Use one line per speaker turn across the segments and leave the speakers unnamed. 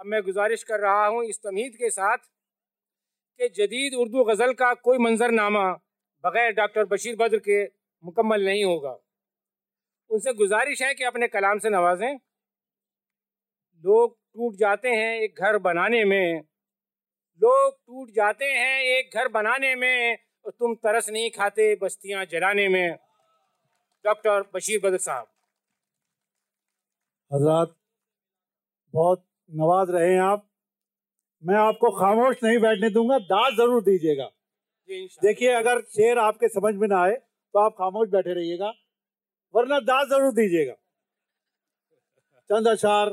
अब मैं गुजारिश कर रहा हूँ इस तमीद के साथ कि जदीद उर्दू गज़ल का कोई मंजरनामा बग़ैर डॉक्टर बशीर बद्र के मुकम्मल नहीं होगा। उनसे गुजारिश है कि अपने कलाम से नवाजें। लोग टूट जाते हैं एक घर बनाने में। लोग टूट जाते हैं एक घर बनाने में और तुम तरस नहीं खाते बस्तियाँ जलाने में। डॉक्टर बशीर बद्र साहब।
हज़रत, बहुत नवाज़ रहे हैं आप। मैं आपको खामोश नहीं बैठने दूँगा दाद ज़रूर दीजिएगा। देखिए अगर शेर आपके समझ में ना आए तो आप खामोश बैठे रहिएगा वरना दाद ज़रूर दीजिएगा। चंद अशार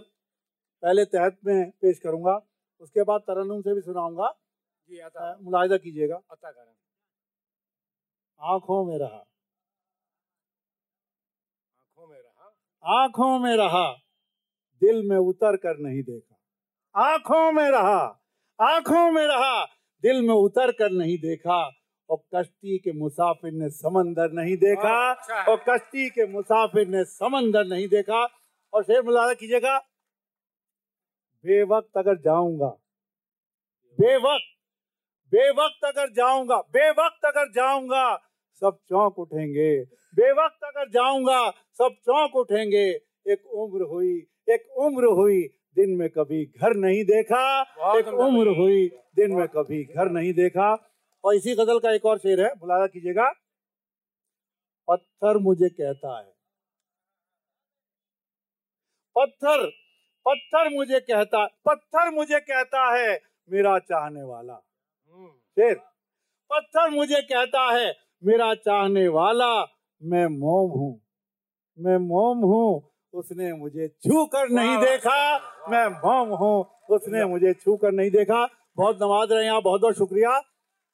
पहले तहत में पेश करूँगा उसके बाद तरन्नुम से भी सुनाऊँगा। मुलायदा कीजिएगा।
अता करें।
आँखों में रहा।
आँखों में रहा।
आँखों में रहा। दिल में उतर कर नहीं देखा। आँखों में रहा आँखों में रहा दिल में उतर कर नहीं देखा। और कश्ती के मुसाफिर ने समंदर नहीं देखा।
अच्छा
और कश्ती के मुसाफिर ने समंदर नहीं देखा। और शेर मुलाजा कीजिएगा बेवक्त अगर जाऊँगा बेवक्त बेवक्त अगर जाऊँगा बेवक्त अगर जाऊँगा सब चौंक उठेंगे। बेवक्त अगर जाऊँगा सब चौंक उठेंगे। एक उम्र हुई एक उम्र हुई दिन में कभी घर नहीं देखा। एक उम्र हुई दिन में कभी घर नहीं देखा। और इसी गज़ल का एक और शेर है मुलाजा कीजिएगा। पत्थर मुझे कहता है। पत्थर पत्थर मुझे कहता पत्थर मुझे कहता है मेरा चाहने वाला।
हम्म,
शेर पत्थर मुझे कहता है मेरा चाहने वाला। मैं मोम हूँ मैं मोम हूँ उसने मुझे छू कर नहीं देखा। मैं मोम हूँ उसने मुझे छू कर नहीं देखा। बहुत नवाज़ रहे हैं आप बहुत बहुत शुक्रिया।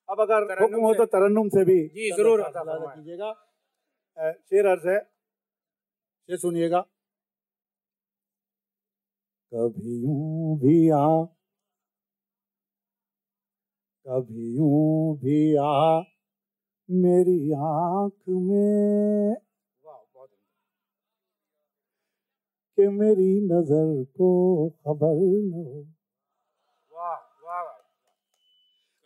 अब अगर हुक्म हो तो तरन्नुम से भी।
जी, ज़रूर।
कीजिएगा शेर अर्ज़ है। शेर सुनिएगा। कभी यूँ भी आ कभी यूँ भी आ मेरी आँख में
वाह बहुत उम्दा।
कि मेरी नज़र को खबर न हो।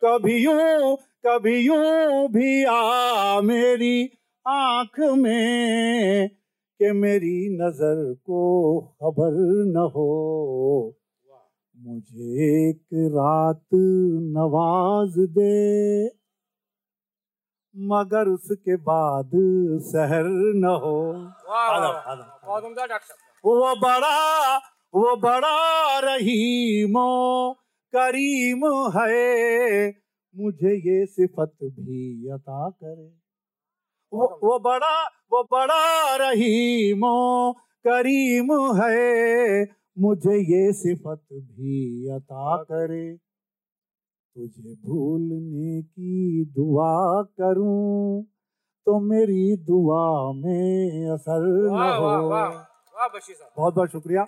कभी यूँ कभी यूँ भी आ मेरी आँख में कि मेरी नज़र को खबर न हो। मुझे एक रात नवाज़ दे मगर उसके बाद सहर न हो।
वाह
आदा,
वाह, बहुत डॉक्टर।
वो बड़ा वो बड़ा रहीमो करीम है। मुझे ये सिफत भी अता करे। वो वो बड़ा वो बड़ा रहीमो करीम है। मुझे ये सिफत भी अता करे। तुझे भूलने की दुआ करूँ तो मेरी दुआ में असर न हो। बहुत बहुत शुक्रिया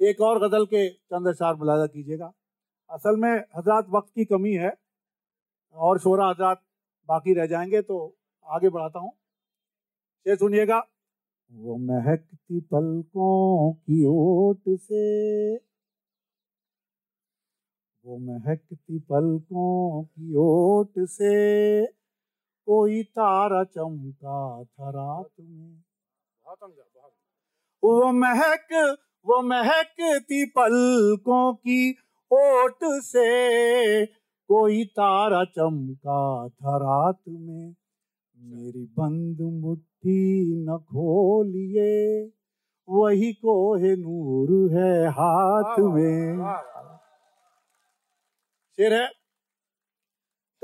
एक और गज़ल के चंद अशार मुलाजा कीजिएगा। असल में हजरात वक्त की कमी है और शोरा हजरात बाकी रह जाएँगे तो आगे बढ़ाता हूँ। ये सुनिएगा। वो महकती पलकों की ओट से, वो महकती पलकों की ओट से, कोई तारा चमका था रात में। वो महक वो महकती पलकों की ओट से कोई तारा चमका था रात में। मेरी बंद मुट्ठी न खोलिए वही कोहे नूर है हाथ में। शेर है।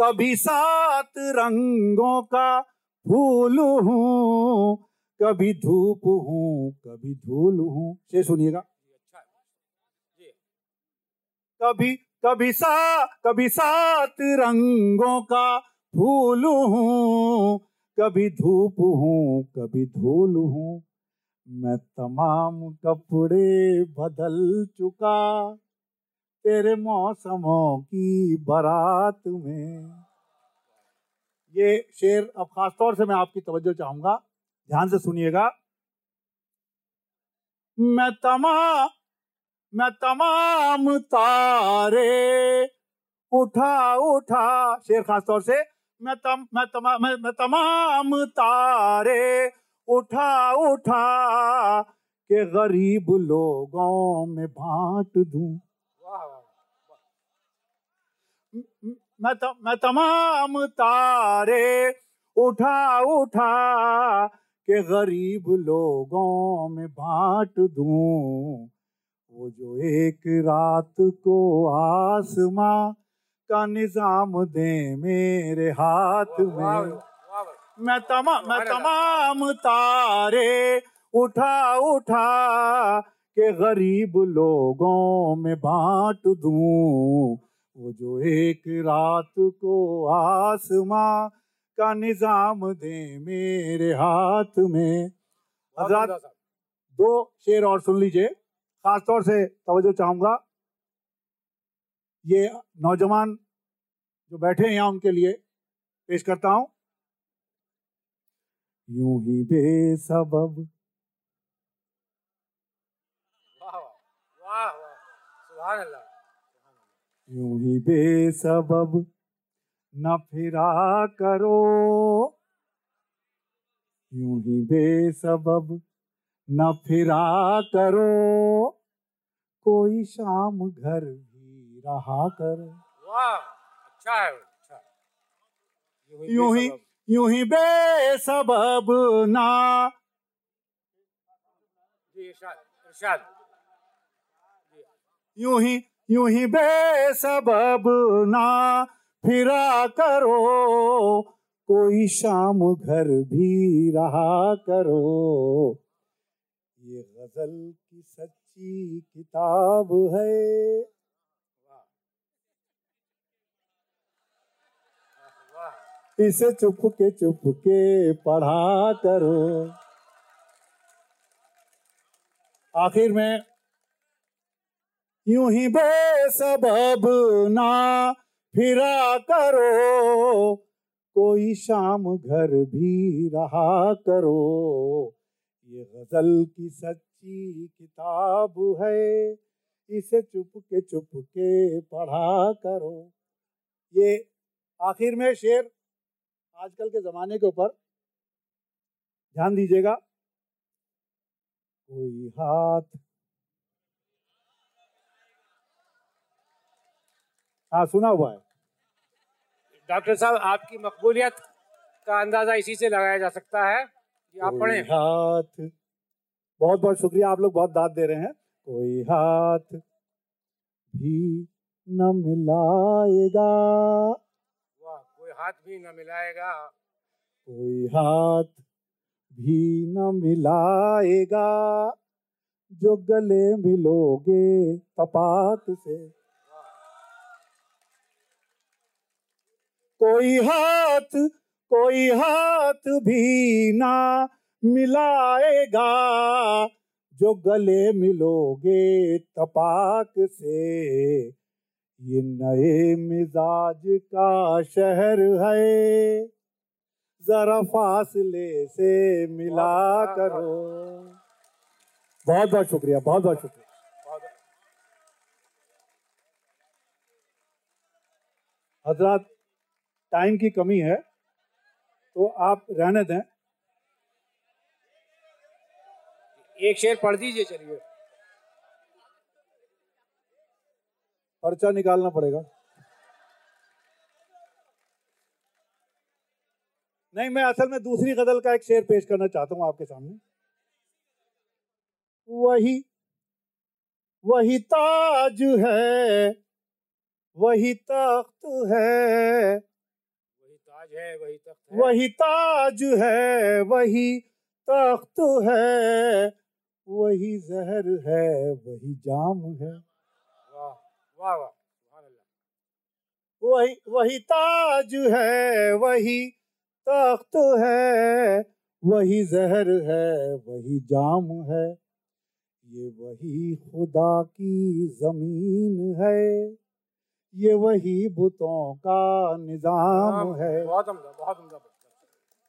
कभी सात रंगों का फूल हूँ कभी धूप हूँ, कभी धूल हूँ। शेर सुनिएगा। कभी कभी सा, कभी सात रंगों का फूल हूँ। कभी धूप हूँ, कभी धूल हूँ। मैं तमाम कपड़े बदल चुका, तेरे मौसमों की बारात में। ये शेर, अब खास तौर से मैं आपकी तवज्जो चाहूँगा ध्यान से सुनिएगा। मैं तमा मैं तमाम तारे उठा उठा शेर खास तौर से मैं तम मैं तमाम मैं, मैं तमाम तारे उठा उठा के गरीब लोगों में बांट दूँ। मैं त, मैं तमाम तारे उठा उठा के गरीब लोगों में बांट दूँ। वो जो एक रात को आसमां का निज़ाम दे मेरे हाथ में। मैं तमाम मैं तमाम तारे उठा उठा के गरीब लोगों में बांट दूँ। वो जो एक रात को आसमां का निज़ाम दे मेरे हाथ में। हज़रत दो शेर और सुन लीजिए खासतौर से तवज्जो चाहूँगा। ये नौजवान जो बैठे हैं यहाँ उनके लिए पेश करता हूँ। यूँ ही बेसबब। यूँ ही बेसबब। न फिरा करो। यूँ ही बेसबब न फिरा करो। कोई शाम घर भी रहा करो।
वाह अच्छा है अच्छा
यूँ ही यूँ ही बेसबब। ना। यूँ ही यूँ ही बेसबब ना। फिरा करो। कोई शाम घर भी रहा करो। ये गज़ल की सच्ची किताब है। इसे चुप के चुप के पढ़ा करो। आखिर में यूँ ही बेसबब ना फिरा करो, कोई शाम घर भी रहा करो। ये गज़ल की सच्ची किताब है, इसे चुप के चुप के पढ़ा करो। ये आखिर में शेर आजकल के ज़माने के ऊपर, ध्यान दीजिएगा। कोई हाथ। हाँ सुना हुआ है।
डॉक्टर साहब आपकी मकबूलियत का अंदाज़ा इसी से लगाया जा सकता है कि आप पढ़ें।
हाथ। बहुत बहुत शुक्रिया आप लोग बहुत दाद दे रहे हैं। कोई हाथ भी न मिलाएगा।
वाह कोई हाथ भी न मिलाएगा।
कोई हाथ भी न मिलाएगा। जो गले मिलोगे तपाक से कोई हाथ कोई हाथ भी ना मिलाएगा। जो गले मिलोगे तपाक से ये नए मिजाज का शहर है। जरा फासले से मिला करो। बहुत बहुत शुक्रिया बहुत बहुत शुक्रिया। हज़रत टाइम की कमी है तो आप रहने दें।
एक शेर पढ़ दीजिए चलिए।
पर्चा निकालना पड़ेगा। नहीं मैं असल में दूसरी गज़ल का एक शेर पेश करना चाहता हूँ आपके सामने। वही वही ताज है वही तख्त है
ताज है वही तख्त है।
वही ताज है वही तख्त है वही जहर है वही जाम है।
वाह वाह वाह
वही वही ताज है वही तख्त है वही जहर है वही जाम है। ये वही खुदा की ज़मीन है। ये वही बुतों का निज़ाम है
बहुत उम्दा बहुत उम्दा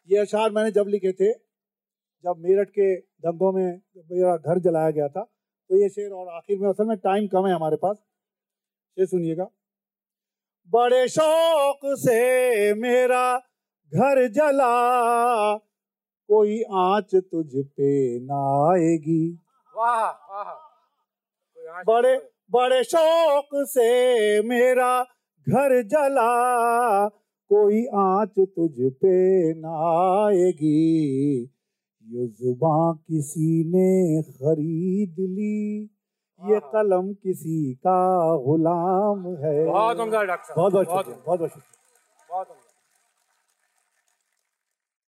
ये अशार मैंने जब लिखे थे जब मेरठ के दंगों में मेरा घर जलाया गया था तो ये शेर और आखिर में असल में टाइम कम है हमारे पास। ये सुनिएगा। बड़े शौक से मेरा घर जला कोई आँच तुझ पे ना आएगी।
वाह वाह
बड़े बड़े शौक से मेरा घर जला। कोई आँच तुझ पे ना आएगी। ये जुबां किसी ने खरीद ली। ये कलम किसी का गुलाम है।
बहुत
बहुत बहुत
बहुत
बहुत